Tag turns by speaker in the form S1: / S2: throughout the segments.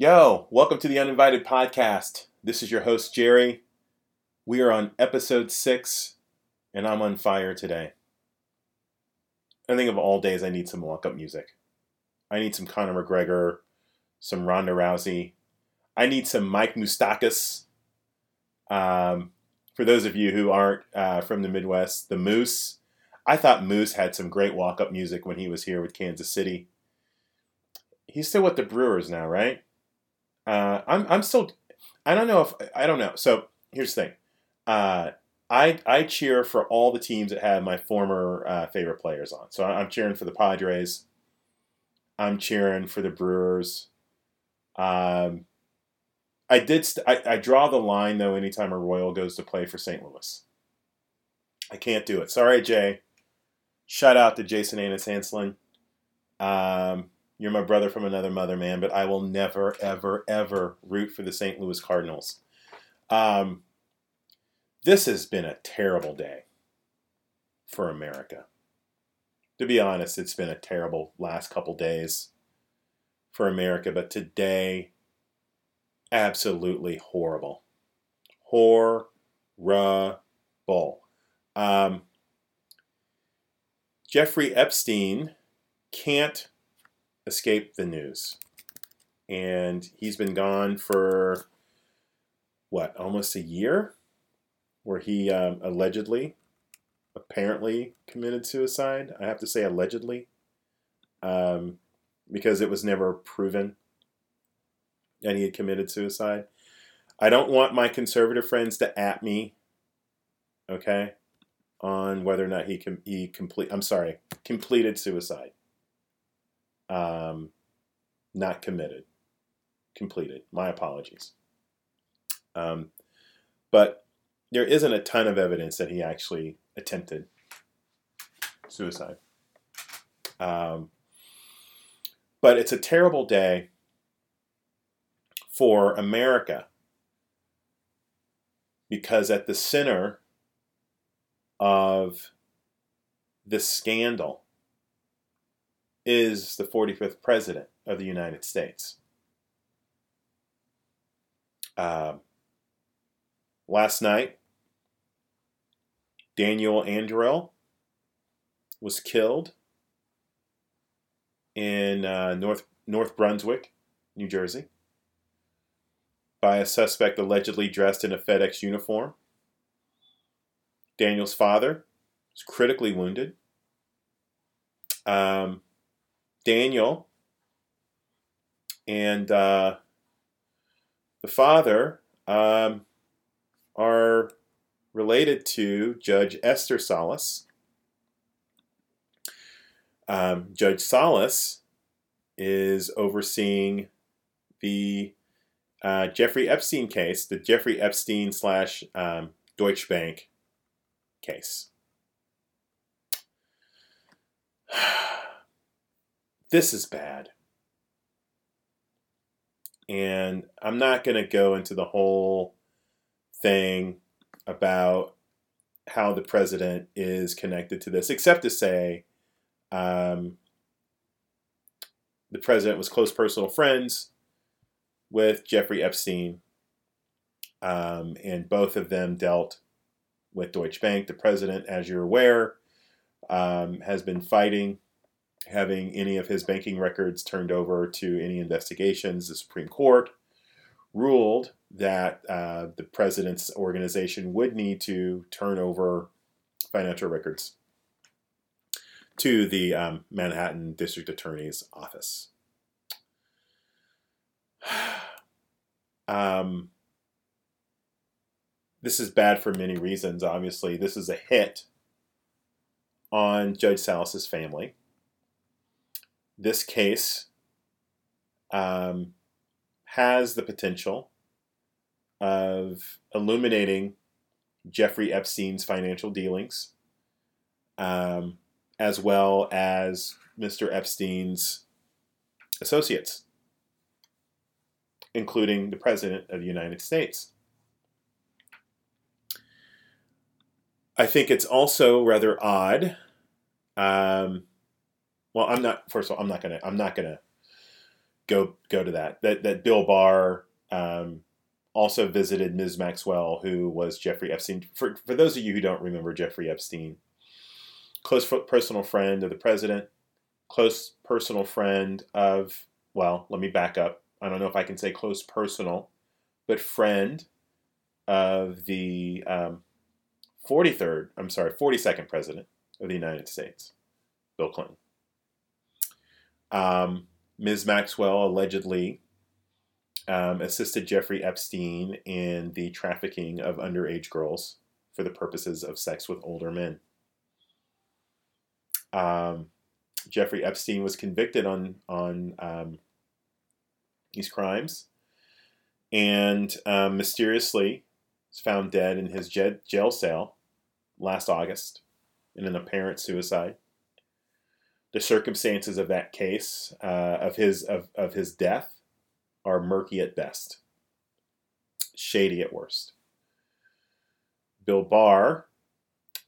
S1: Yo, welcome to the Uninvited Podcast. This is your host, Jerry. We are on episode six, and I'm on fire today. I think of all days, I need some walk up music. I need some Conor McGregor, some Ronda Rousey. I need some Mike Moustakas. Um, for those of you who aren't uh, from the Midwest, the Moose. I thought Moose had some great walk up music when he was here with Kansas City. He's still with the Brewers now, right? Uh, I'm I'm still. I don't know if I don't know. So here's the thing. Uh, I I cheer for all the teams that have my former uh, favorite players on. So I'm cheering for the Padres. I'm cheering for the Brewers. Um, I did. St- I, I draw the line though. Anytime a Royal goes to play for St. Louis, I can't do it. Sorry, Jay. Shout out to Jason Annis Hanslin. Um, you're my brother from another mother, man, but I will never, ever, ever root for the St. Louis Cardinals. Um, this has been a terrible day for America. To be honest, it's been a terrible last couple days for America, but today, absolutely horrible. Horrible. Um, Jeffrey Epstein can't escape the news. And he's been gone for what, almost a year? Where he um, allegedly, apparently committed suicide. I have to say allegedly, um, because it was never proven that he had committed suicide. I don't want my conservative friends to at me, okay, on whether or not he com- he complete. I'm sorry, completed suicide um, not committed, completed. My apologies. Um, but there isn't a ton of evidence that he actually attempted suicide. Um, but it's a terrible day for America because at the center of this scandal is the 45th president of the United States. Uh, last night, Daniel Anderl was killed in uh, North North Brunswick, New Jersey, by a suspect allegedly dressed in a FedEx uniform. Daniel's father was critically wounded. Um, Daniel and uh, the father um, are related to Judge Esther Salas. Um, Judge Salas is overseeing the uh, Jeffrey Epstein case, the Jeffrey Epstein slash um, Deutsche Bank case. This is bad. And I'm not going to go into the whole thing about how the president is connected to this, except to say um, the president was close personal friends with Jeffrey Epstein, um, and both of them dealt with Deutsche Bank. The president, as you're aware, um, has been fighting having any of his banking records turned over to any investigations. The Supreme Court ruled that uh, the president's organization would need to turn over financial records to the um, Manhattan District Attorney's office. um, this is bad for many reasons. Obviously, this is a hit on Judge Salas's family this case um, has the potential of illuminating Jeffrey Epstein's financial dealings, um, as well as Mr. Epstein's associates, including the President of the United States. I think it's also rather odd um, well, I'm not. First of all, I'm not gonna. I'm not gonna go go to that. That that Bill Barr um, also visited Ms. Maxwell, who was Jeffrey Epstein. For for those of you who don't remember Jeffrey Epstein, close personal friend of the president, close personal friend of well, let me back up. I don't know if I can say close personal, but friend of the um, 43rd, I'm sorry, 42nd president of the United States, Bill Clinton. Um, Ms. Maxwell allegedly um, assisted Jeffrey Epstein in the trafficking of underage girls for the purposes of sex with older men. Um, Jeffrey Epstein was convicted on on um, these crimes, and um, mysteriously was found dead in his jail cell last August in an apparent suicide the circumstances of that case uh, of his of, of his death are murky at best, shady at worst. Bill Barr,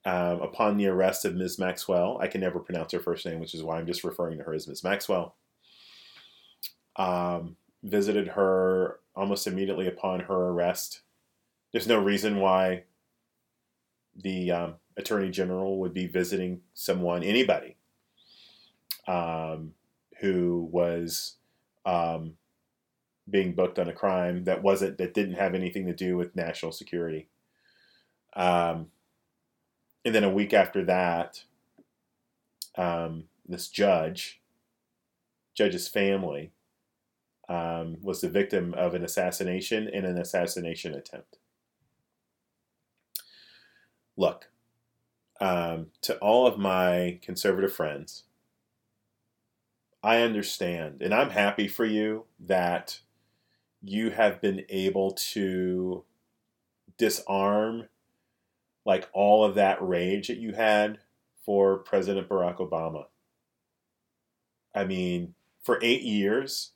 S1: um, upon the arrest of Ms. Maxwell, I can never pronounce her first name, which is why I'm just referring to her as Ms. Maxwell. Um, visited her almost immediately upon her arrest. There's no reason why the um, attorney general would be visiting someone, anybody, um, who was um, being booked on a crime that wasn't that didn't have anything to do with national security. Um, and then a week after that, um, this judge, judge's family, um, was the victim of an assassination and an assassination attempt. Look, um, to all of my conservative friends, I understand, and I'm happy for you that you have been able to disarm like all of that rage that you had for President Barack Obama. I mean, for eight years,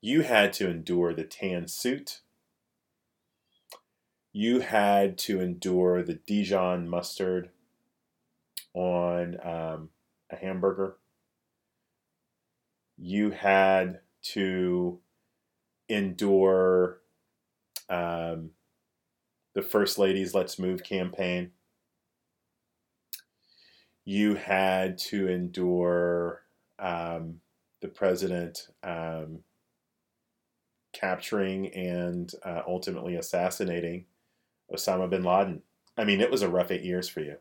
S1: you had to endure the tan suit. You had to endure the Dijon mustard on um, a hamburger you had to endure um, the First Lady's Let's Move campaign. You had to endure um, the president um, capturing and uh, ultimately assassinating Osama bin Laden. I mean, it was a rough eight years for you.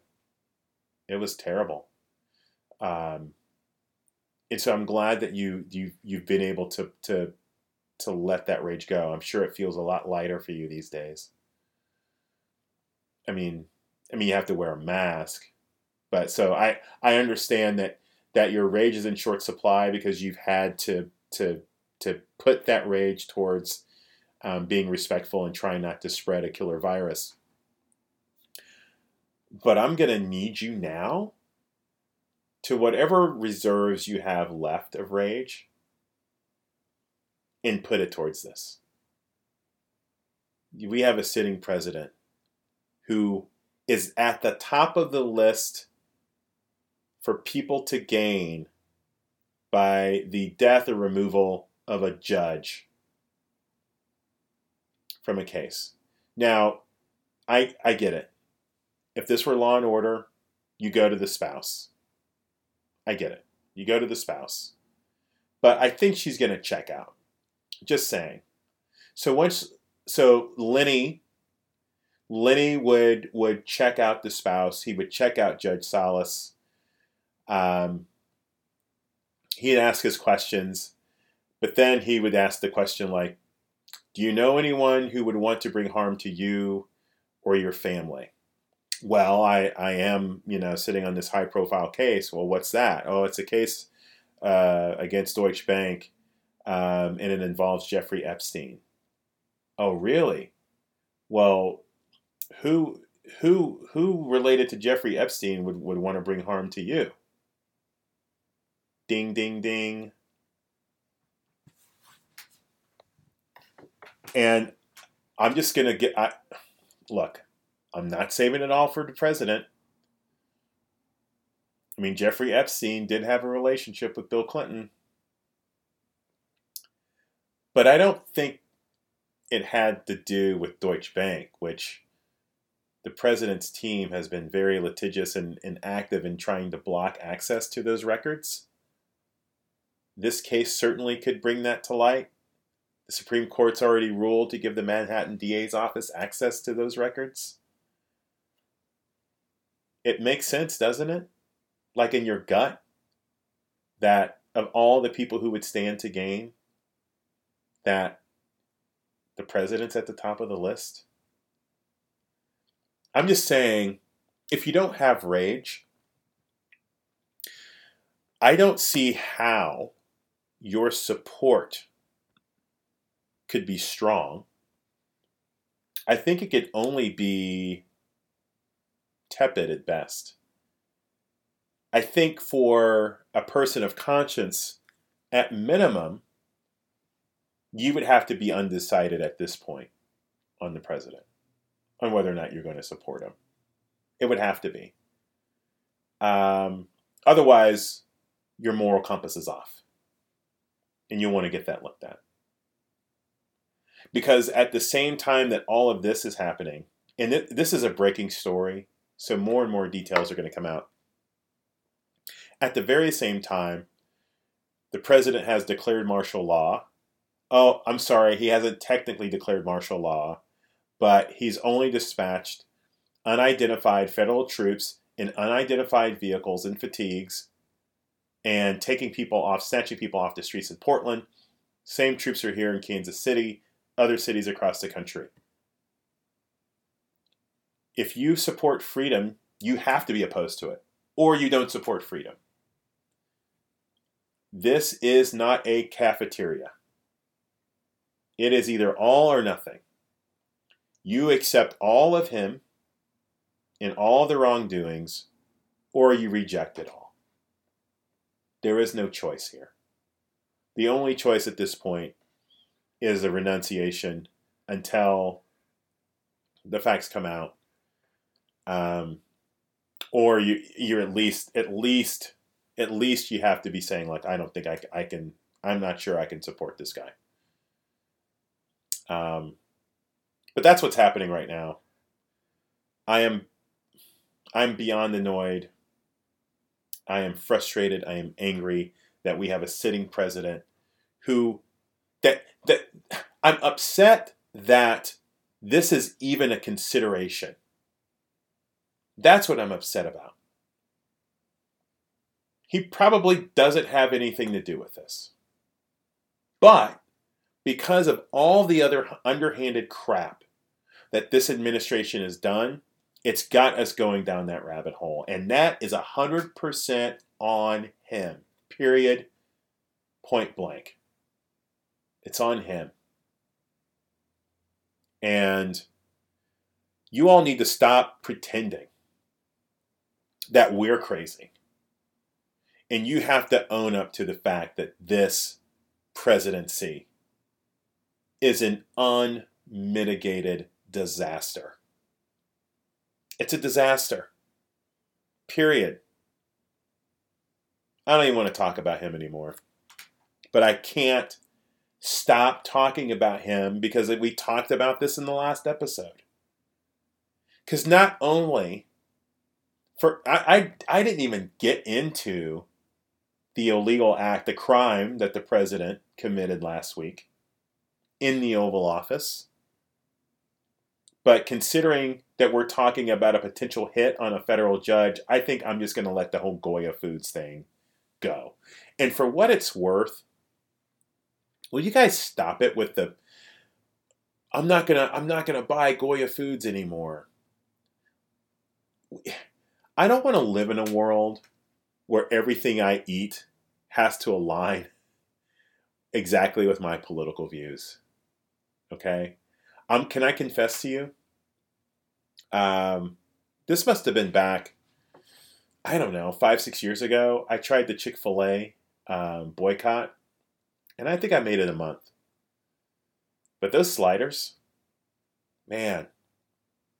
S1: It was terrible. Um, and so I'm glad that you you you've been able to to to let that rage go. I'm sure it feels a lot lighter for you these days. I mean, I mean you have to wear a mask, but so I I understand that that your rage is in short supply because you've had to to to put that rage towards um, being respectful and trying not to spread a killer virus. But I'm gonna need you now to whatever reserves you have left of rage and put it towards this. We have a sitting president who is at the top of the list for people to gain by the death or removal of a judge from a case. Now, I I get it. If this were law and order, you go to the spouse. I get it. You go to the spouse. But I think she's going to check out. Just saying. So once so Lenny Lenny would would check out the spouse. He would check out Judge Salas. Um, he'd ask his questions, but then he would ask the question like, "Do you know anyone who would want to bring harm to you or your family?" Well, I, I am, you know, sitting on this high profile case. Well, what's that? Oh, it's a case uh, against Deutsche Bank, um, and it involves Jeffrey Epstein. Oh, really? Well, who who who related to Jeffrey Epstein would, would want to bring harm to you? Ding ding ding. And I'm just gonna get I look, I'm not saving it all for the president. I mean, Jeffrey Epstein did have a relationship with Bill Clinton. But I don't think it had to do with Deutsche Bank, which the president's team has been very litigious and, and active in trying to block access to those records. This case certainly could bring that to light. The Supreme Court's already ruled to give the Manhattan DA's office access to those records. It makes sense, doesn't it? Like in your gut, that of all the people who would stand to gain, that the president's at the top of the list. I'm just saying, if you don't have rage, I don't see how your support could be strong. I think it could only be tepid at best. I think for a person of conscience, at minimum, you would have to be undecided at this point on the president, on whether or not you're going to support him. It would have to be. Um, otherwise, your moral compass is off. And you'll want to get that looked at. Because at the same time that all of this is happening, and th- this is a breaking story, so more and more details are going to come out. At the very same time, the president has declared martial law Oh, I'm sorry, he hasn't technically declared martial law, but he's only dispatched unidentified federal troops in unidentified vehicles and fatigues and taking people off, snatching people off the streets in Portland. Same troops are here in Kansas City, other cities across the country. If you support freedom, you have to be opposed to it, or you don't support freedom. This is not a cafeteria. It is either all or nothing. You accept all of him in all the wrongdoings, or you reject it all. There is no choice here. The only choice at this point is a renunciation until the facts come out, um, or you you're at least at least at least you have to be saying like I don't think I, I can I'm not sure I can support this guy. Um, but that's what's happening right now. I am I'm beyond annoyed. I am frustrated. I am angry that we have a sitting president who that that I'm upset that this is even a consideration. That's what I'm upset about. He probably doesn't have anything to do with this. But because of all the other underhanded crap that this administration has done, it's got us going down that rabbit hole. And that is 100% on him. Period. Point blank. It's on him. And you all need to stop pretending that we're crazy. And you have to own up to the fact that this presidency is an unmitigated disaster. It's a disaster. Period. I don't even want to talk about him anymore. But I can't stop talking about him because we talked about this in the last episode. Because not only for I, I I didn't even get into the illegal act, the crime that the president committed last week in the Oval Office. But considering that we're talking about a potential hit on a federal judge, I think I'm just going to let the whole Goya Foods thing go. And for what it's worth, will you guys stop it with the I'm not going to I'm not going to buy Goya Foods anymore. I don't want to live in a world where everything I eat has to align exactly with my political views. Okay. Um, can I confess to you? Um, this must have been back, I don't know, five, six years ago. I tried the Chick fil A um, boycott, and I think I made it a month. But those sliders, man,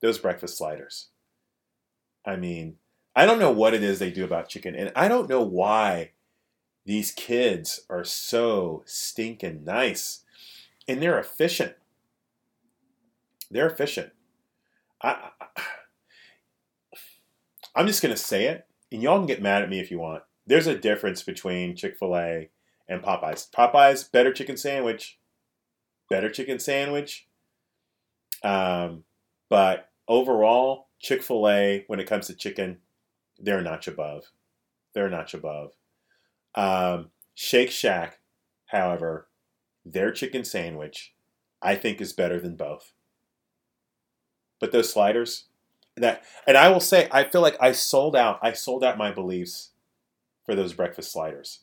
S1: those breakfast sliders. I mean, I don't know what it is they do about chicken, and I don't know why these kids are so stinking nice and they're efficient. They're efficient. I, I I'm just gonna say it, and y'all can get mad at me if you want. There's a difference between Chick Fil A and Popeyes. Popeyes better chicken sandwich, better chicken sandwich. Um, but overall, Chick Fil A when it comes to chicken, they're a notch above. They're a notch above. Um, Shake Shack, however, their chicken sandwich, I think, is better than both. But those sliders, that and I will say, I feel like I sold out. I sold out my beliefs for those breakfast sliders.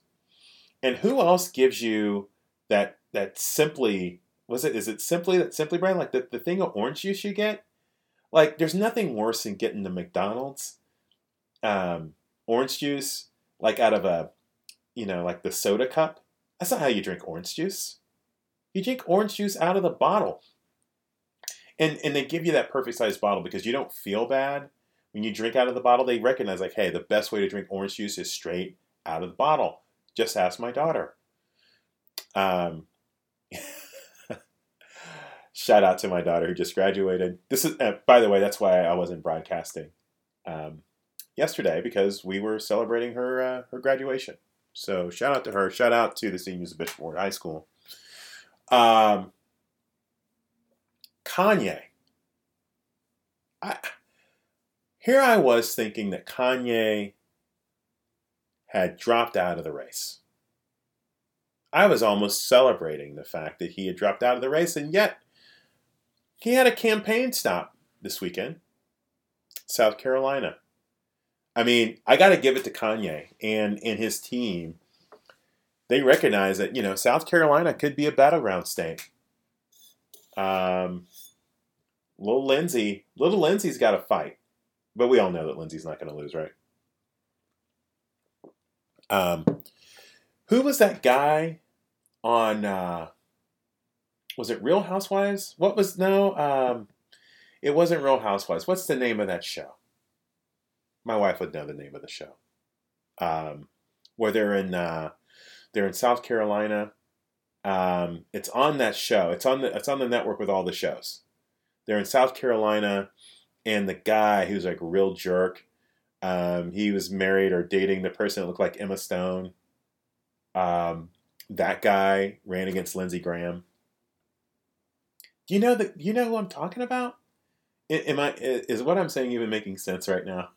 S1: And who else gives you that that simply was it is it simply that simply brand like the, the thing of orange juice you get? Like there's nothing worse than getting the McDonald's um, orange juice like out of a you know like the soda cup. That's not how you drink orange juice. You drink orange juice out of the bottle. And and they give you that perfect size bottle because you don't feel bad when you drink out of the bottle. They recognize like, hey, the best way to drink orange juice is straight out of the bottle. Just ask my daughter. Um, shout out to my daughter who just graduated. This is, uh, by the way, that's why I wasn't broadcasting um, yesterday because we were celebrating her uh, her graduation. So shout out to her. Shout out to the seniors of Bishop Ward High School. Um, Kanye. I, here I was thinking that Kanye had dropped out of the race. I was almost celebrating the fact that he had dropped out of the race, and yet he had a campaign stop this weekend, South Carolina. I mean, I got to give it to Kanye and, and his team. They recognize that, you know, South Carolina could be a battleground state. Um, little Lindsey, little Lindsey's got to fight, but we all know that Lindsey's not going to lose, right? Um, who was that guy on? Uh, was it Real Housewives? What was no? Um, it wasn't Real Housewives. What's the name of that show? My wife would know the name of the show. Um, where they're in uh, they're in South Carolina. Um, it's on that show. It's on the it's on the network with all the shows. They're in South Carolina, and the guy who's like a real jerk um, he was married or dating the person that looked like Emma Stone. Um, that guy ran against Lindsey Graham. Do you know that? You know who I'm talking about? Am I is what I'm saying even making sense right now?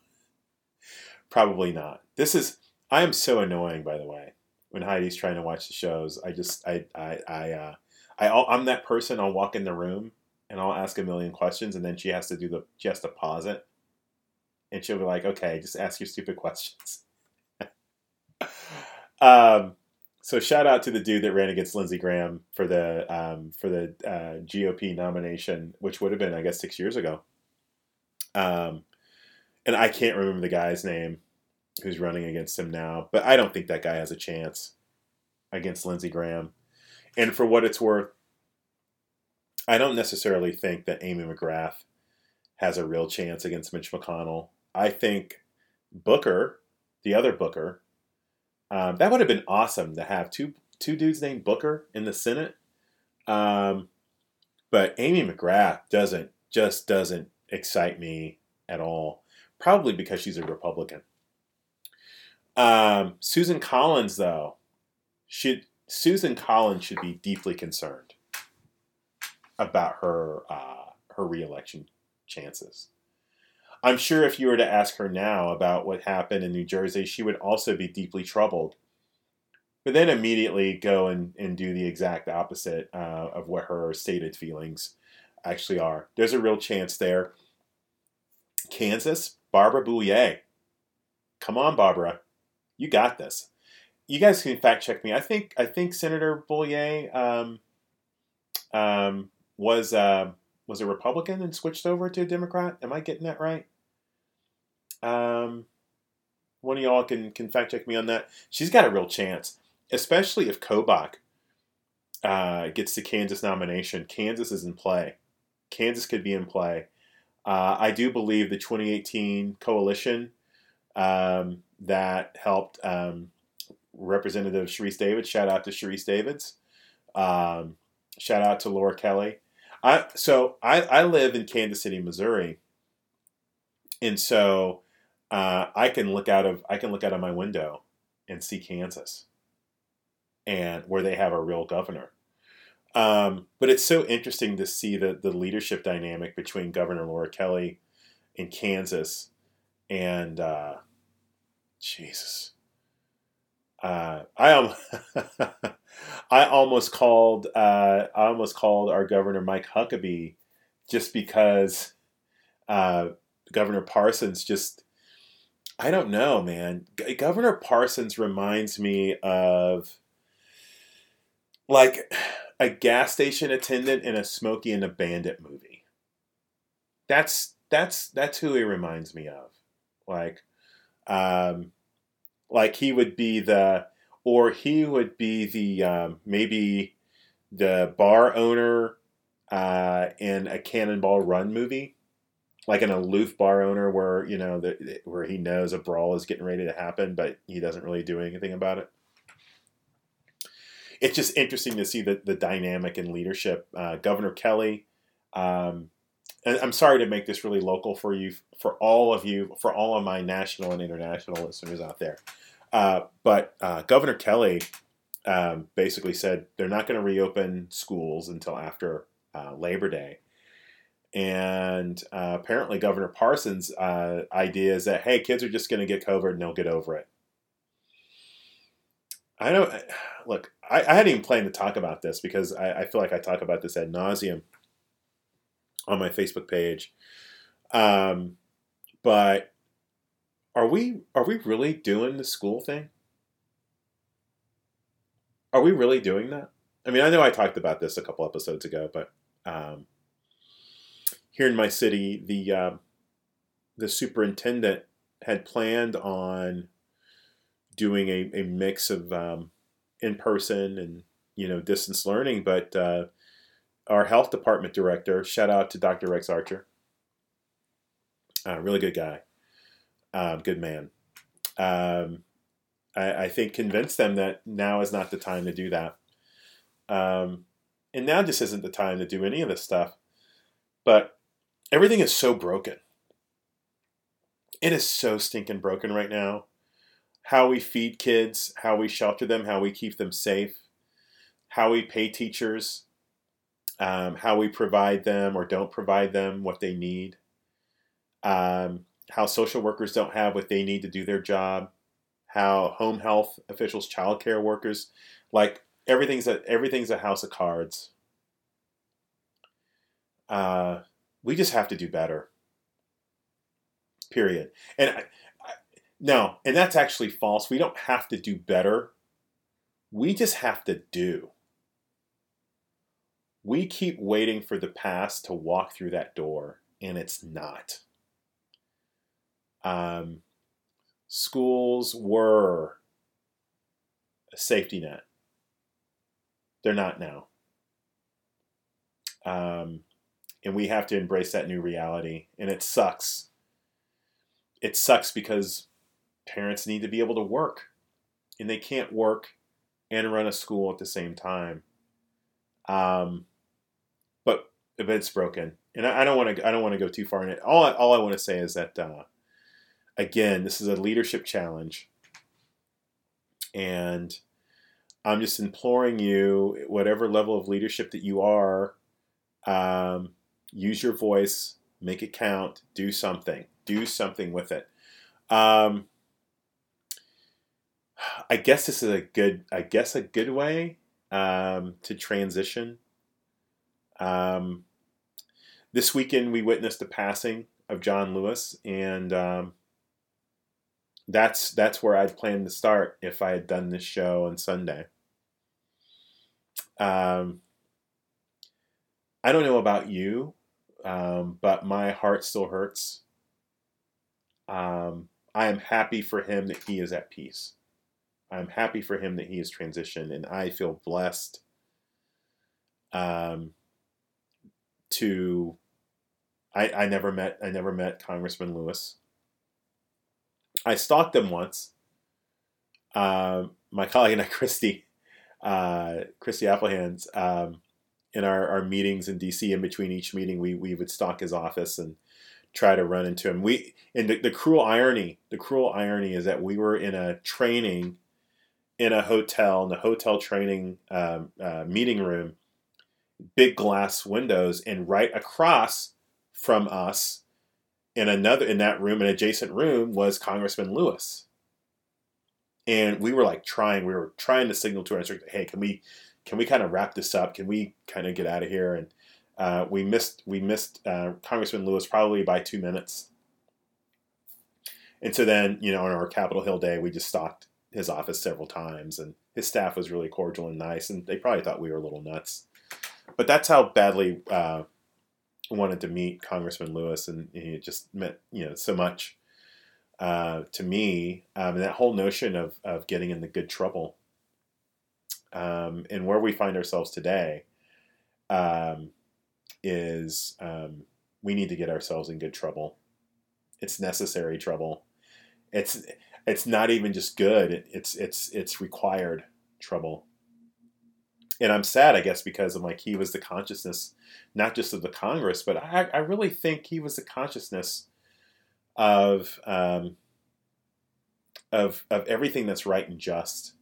S1: Probably not. This is I am so annoying. By the way, when Heidi's trying to watch the shows, I just I I I uh, I I'm that person. I'll walk in the room and I'll ask a million questions, and then she has to do the she has to pause it and she'll be like, "Okay, just ask your stupid questions." um, so shout out to the dude that ran against Lindsey Graham for the um, for the uh, GOP nomination, which would have been, I guess, six years ago. Um, and I can't remember the guy's name who's running against him now, but I don't think that guy has a chance against Lindsey Graham. And for what it's worth, I don't necessarily think that Amy McGrath has a real chance against Mitch McConnell. I think Booker, the other Booker, um, that would have been awesome to have two two dudes named Booker in the Senate. Um, but Amy McGrath doesn't just doesn't excite me at all. Probably because she's a Republican. Um, Susan Collins, though, should Susan Collins should be deeply concerned about her uh, her reelection chances. I'm sure if you were to ask her now about what happened in New Jersey, she would also be deeply troubled. But then immediately go and, and do the exact opposite uh, of what her stated feelings actually are. There's a real chance there. Kansas, Barbara Bollier. Come on, Barbara. You got this. You guys can fact check me. I think I think Senator Bollier um, um, was uh, was a Republican and switched over to a Democrat. Am I getting that right? Um, one of y'all can can fact check me on that. She's got a real chance, especially if Kobach uh, gets the Kansas nomination. Kansas is in play. Kansas could be in play. Uh, I do believe the 2018 coalition um, that helped um, Representative Sharice Davids. Shout out to Sharice Davids. Um, shout out to Laura Kelly. I so I, I live in Kansas City, Missouri, and so uh, I can look out of I can look out of my window and see Kansas, and where they have a real governor. Um, but it's so interesting to see the the leadership dynamic between Governor Laura Kelly in Kansas and uh, Jesus. Uh, I am. I almost called. Uh, I almost called our governor Mike Huckabee, just because uh, Governor Parsons just. I don't know, man. G- governor Parsons reminds me of like a gas station attendant in a Smokey and a Bandit movie. That's that's that's who he reminds me of. Like, um, like he would be the, or he would be the um, maybe the bar owner uh, in a Cannonball Run movie, like an aloof bar owner where you know the, where he knows a brawl is getting ready to happen, but he doesn't really do anything about it. It's just interesting to see the the dynamic and leadership. Uh, Governor Kelly. Um, and I'm sorry to make this really local for you, for all of you, for all of my national and international listeners out there. Uh, but uh, Governor Kelly um, basically said they're not going to reopen schools until after uh, Labor Day. And uh, apparently, Governor Parsons' uh, idea is that, hey, kids are just going to get COVID and they'll get over it. I don't look. I, I, hadn't even planned to talk about this because I, I feel like I talk about this ad nauseum on my Facebook page. Um, but are we are we really doing the school thing? Are we really doing that? I mean, I know I talked about this a couple episodes ago, but um, here in my city, the uh, the superintendent had planned on doing a, a mix of um, in person and you know distance learning, but uh, our health department director, shout out to Dr. Rex Archer, uh, really good guy, um, good man. Um, I, I, think convinced them that now is not the time to do that. Um, and now just isn't the time to do any of this stuff. But everything is so broken. It is so stinking broken right now. How we feed kids, how we shelter them, how we keep them safe, how we pay teachers, um, how we provide them or don't provide them what they need, um, how social workers don't have what they need to do their job, how home health officials, childcare workers, like everything's a everything's a house of cards. Uh, we just have to do better. Period. And no, and that's actually false. We don't have to do better. We just have to do we keep waiting for the past to walk through that door, and it's not. Um, schools were a safety net. They're not now. Um, and we have to embrace that new reality. And it sucks. It sucks because parents need to be able to work, and they can't work and run a school at the same time. Um, but it's broken, and I, I don't want to. I don't want to go too far in it. All I, all I want to say is that uh, again, this is a leadership challenge, and I'm just imploring you, whatever level of leadership that you are, um, use your voice, make it count, do something, do something with it. Um, I guess this is a good, I guess a good way um, to transition. Um, this weekend we witnessed the passing of John Lewis, and um, that's that's where I'd planned to start if I had done this show on Sunday. Um, I don't know about you, um, but my heart still hurts. Um, I am happy for him that he is at peace. I'm happy for him that he has transitioned, and I feel blessed um, to I, I never met I never met Congressman Lewis. I stalked him once. Uh, my colleague and I, Christy, uh, Christy Applehands, um, in our, our meetings in DC. In between each meeting, we we would stalk his office and try to run into him. We and the, the cruel irony, the cruel irony is that we were in a training in a hotel in the hotel training um, uh, meeting room, big glass windows, and right across from us in another in that room, an adjacent room, was Congressman Lewis. And we were like trying, we were trying to signal to our instructor, hey, can we can we kind of wrap this up? Can we kind of get out of here? And uh, we missed we missed uh, Congressman Lewis probably by two minutes. And so then, you know, on our Capitol Hill day, we just stalked his office several times, and his staff was really cordial and nice, and they probably thought we were a little nuts. But that's how badly uh, wanted to meet Congressman Lewis, and he just meant you know so much uh, to me. Um, and that whole notion of of getting into good trouble, um, and where we find ourselves today, um, is um, we need to get ourselves in good trouble. It's necessary trouble. It's it's not even just good. It, it's it's it's required trouble and I'm sad, I guess, because I'm like he was the consciousness, not just of the Congress, but I, I really think he was the consciousness of um, of of everything that's right and just.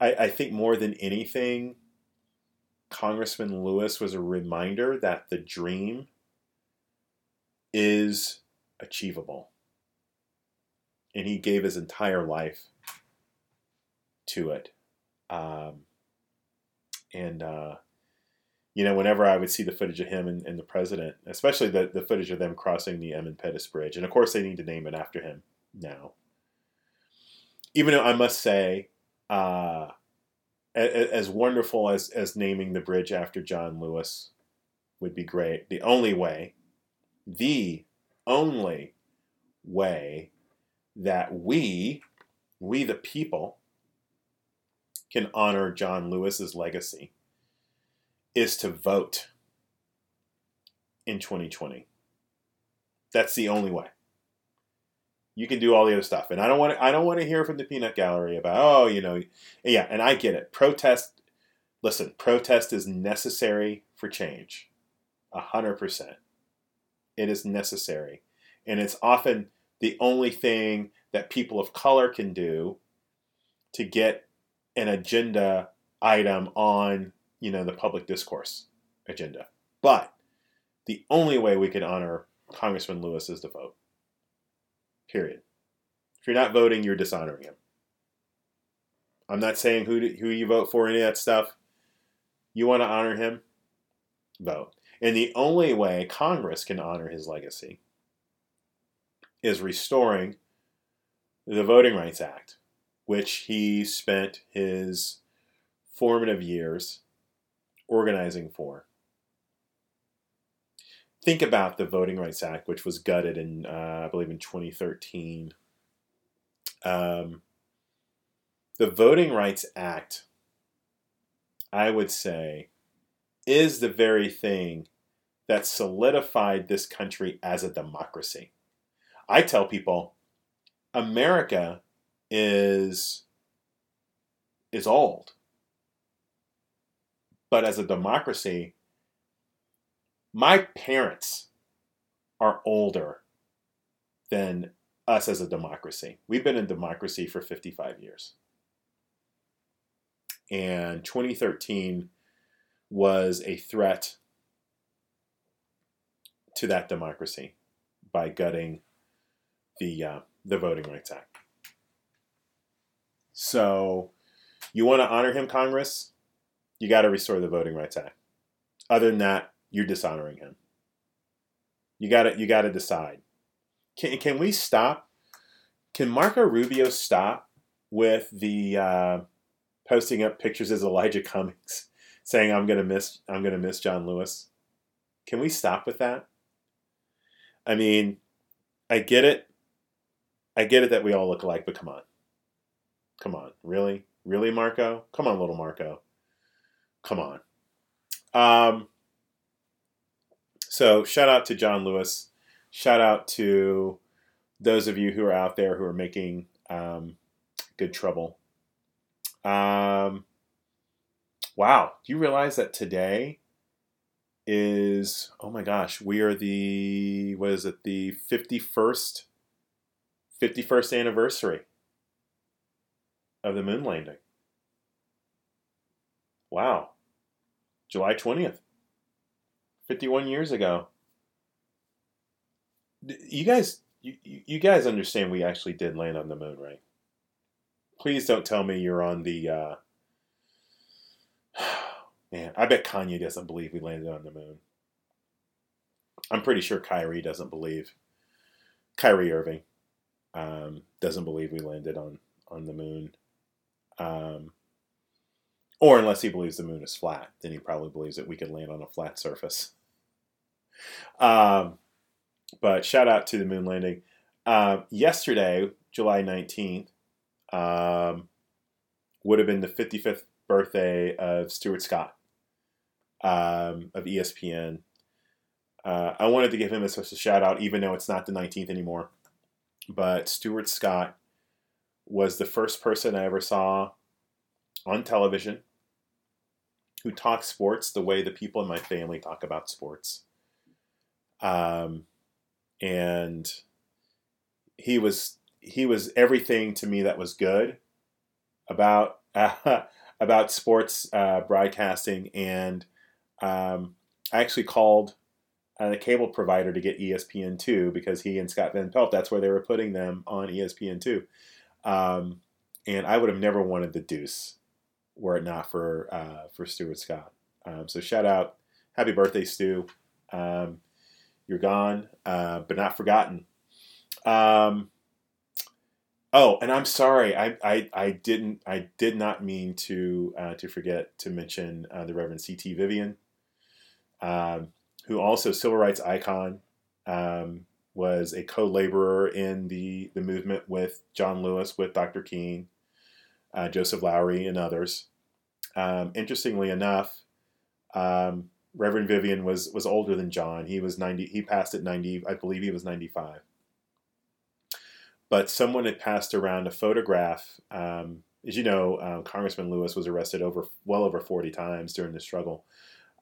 S1: I, I think more than anything, Congressman Lewis was a reminder that the dream is achievable, and he gave his entire life to it. Um, and uh, you know, whenever I would see the footage of him and, and, the president, especially the, the footage of them crossing the Edmund Pettus Bridge, and of course they need to name it after him now. Even though I must say, uh, as wonderful as, as naming the bridge after John Lewis would be great, the only way, the only way that we, we the people, can honor John Lewis's legacy is to vote in 2020. That's the only way. You can do all the other stuff, and I don't want to. I don't want to hear from the peanut gallery about oh, you know, yeah. And I get it. Protest. Listen, protest is necessary for change. A hundred percent. It is necessary, and it's often the only thing that people of color can do to get an agenda item on you know the public discourse agenda. But the only way we can honor Congressman Lewis is to vote. Period. If you're not voting, you're dishonoring him. I'm not saying who to, who you vote for, any of that stuff. You want to honor him, vote. And the only way Congress can honor his legacy is restoring the Voting Rights Act, which he spent his formative years organizing for. Think about the Voting Rights Act, which was gutted in, uh, I believe, in 2013. Um, the Voting Rights Act, I would say, is the very thing that solidified this country as a democracy. I tell people, America is is old. But as a democracy, my parents are older than us as a democracy. We've been in democracy for 55 years. And 2013 was a threat to that democracy by gutting the uh, the Voting Rights Act. So, you want to honor him, Congress? You got to restore the Voting Rights Act. Other than that, you're dishonoring him. You got to you got to decide. Can can we stop? Can Marco Rubio stop with the uh, posting up pictures as Elijah Cummings, saying I'm gonna miss I'm gonna miss John Lewis? Can we stop with that? I mean, I get it. I get it that we all look alike, but come on. Come on, really, really, Marco? Come on, little Marco. Come on. Um, so shout out to John Lewis. Shout out to those of you who are out there who are making um, good trouble. Um, wow, do you realize that today is oh my gosh, we are the what is it, the 51st 51st anniversary of the moon landing. Wow. July 20th. 51 years ago. You guys you, you guys understand we actually did land on the moon, right? Please don't tell me you're on the uh, Man, I bet Kanye doesn't believe we landed on the moon. I'm pretty sure Kyrie doesn't believe. Kyrie Irving um, doesn't believe we landed on on the moon. Um, or unless he believes the moon is flat, then he probably believes that we could land on a flat surface. Um, but shout out to the moon landing. Uh, yesterday, July 19th, um, would have been the 55th birthday of Stuart Scott um, of ESPN. Uh, I wanted to give him a special shout out, even though it's not the 19th anymore. But Stuart Scott was the first person I ever saw on television who talked sports the way the people in my family talk about sports. Um, and he was he was everything to me that was good about uh, about sports uh, broadcasting and um, I actually called a cable provider to get ESPN2 because he and Scott Van Pelt, that's where they were putting them on ESPN2. Um, and I would have never wanted the deuce were it not for uh, for Stuart Scott. Um, so shout out, happy birthday, Stu. Um, you're gone, uh, but not forgotten. Um, oh, and I'm sorry, I, I, I didn't I did not mean to uh, to forget to mention uh, the Reverend C.T. Vivian um, who also civil rights icon, um, was a co-laborer in the the movement with John Lewis, with Dr. King, uh, Joseph Lowery, and others. Um, interestingly enough, um, Reverend Vivian was was older than John. He was ninety. He passed at ninety. I believe he was ninety five. But someone had passed around a photograph. Um, as you know, uh, Congressman Lewis was arrested over well over forty times during the struggle.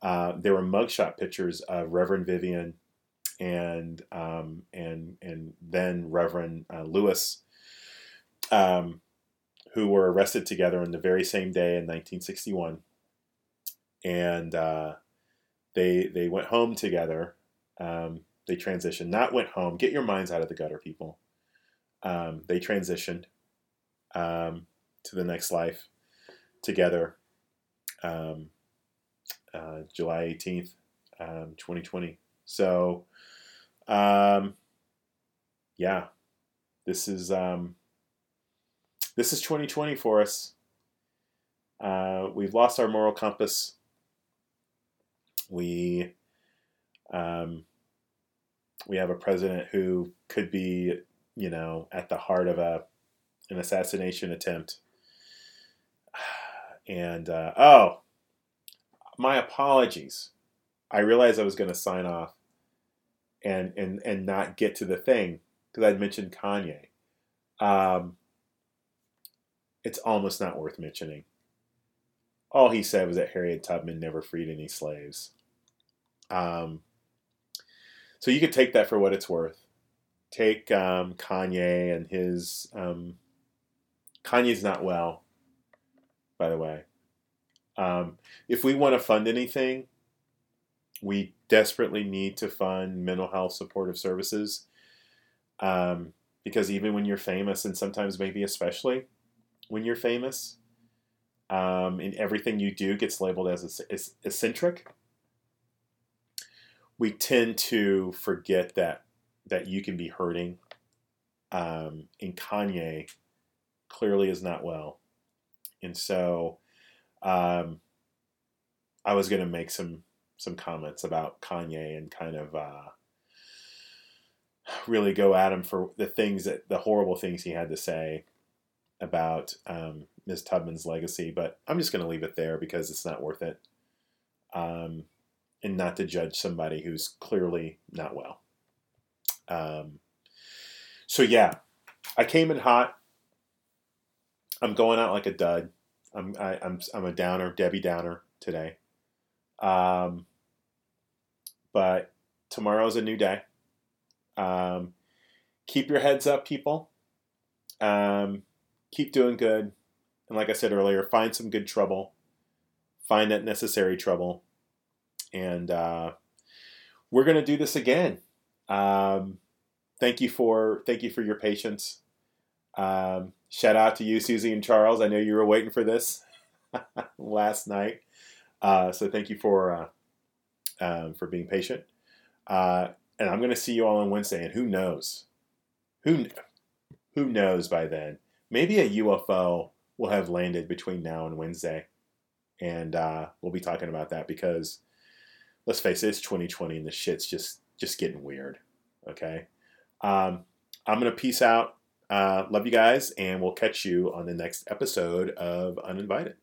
S1: Uh, there were mugshot pictures of Reverend Vivian and um, and and then Reverend uh, Lewis, um, who were arrested together on the very same day in 1961, and uh, they they went home together. Um, they transitioned, not went home. Get your minds out of the gutter, people. Um, they transitioned um, to the next life together. Um, uh, July 18th, um, 2020. So, um, yeah, this is um, this is 2020 for us. Uh, we've lost our moral compass. We um, we have a president who could be, you know, at the heart of a an assassination attempt. And uh, oh, my apologies. I realized I was going to sign off and and and not get to the thing because I'd mentioned Kanye. Um, it's almost not worth mentioning. All he said was that Harriet Tubman never freed any slaves. Um, so you could take that for what it's worth. Take um, Kanye and his. Um, Kanye's not well, by the way. Um, if we want to fund anything, we desperately need to fund mental health supportive services. Um, because even when you're famous, and sometimes maybe especially when you're famous, um, and everything you do gets labeled as, eccentric, we tend to forget that that you can be hurting. Um, and Kanye clearly is not well, and so um, I was going to make some some comments about Kanye and kind of uh, really go at him for the things that the horrible things he had to say about um, Ms. Tubman's legacy, but I'm just going to leave it there because it's not worth it, um, and not to judge somebody who's clearly not well. Um, so yeah, I came in hot. I'm going out like a dud. I'm I, am i I'm a downer, Debbie Downer. today. Um, but tomorrow's a new day. Um, keep your heads up, people. Um, keep doing good. And like I said earlier, find some good trouble. Find that necessary trouble. And uh, we're to do this again. Um, thank you for thank you for your patience. Um, shout out to you, Susie and Charles. I know you were waiting for this last night. Uh, so thank you for uh, um, for being patient. Uh, and I'm going to see you all on Wednesday. And who knows? Who who knows by then? Maybe a UFO will have landed between now and Wednesday, and uh, we'll be talking about that because let's face it, it's 2020 and the shit's just just getting weird. Okay, um, I'm gonna peace out. Uh, love you guys, and we'll catch you on the next episode of Uninvited.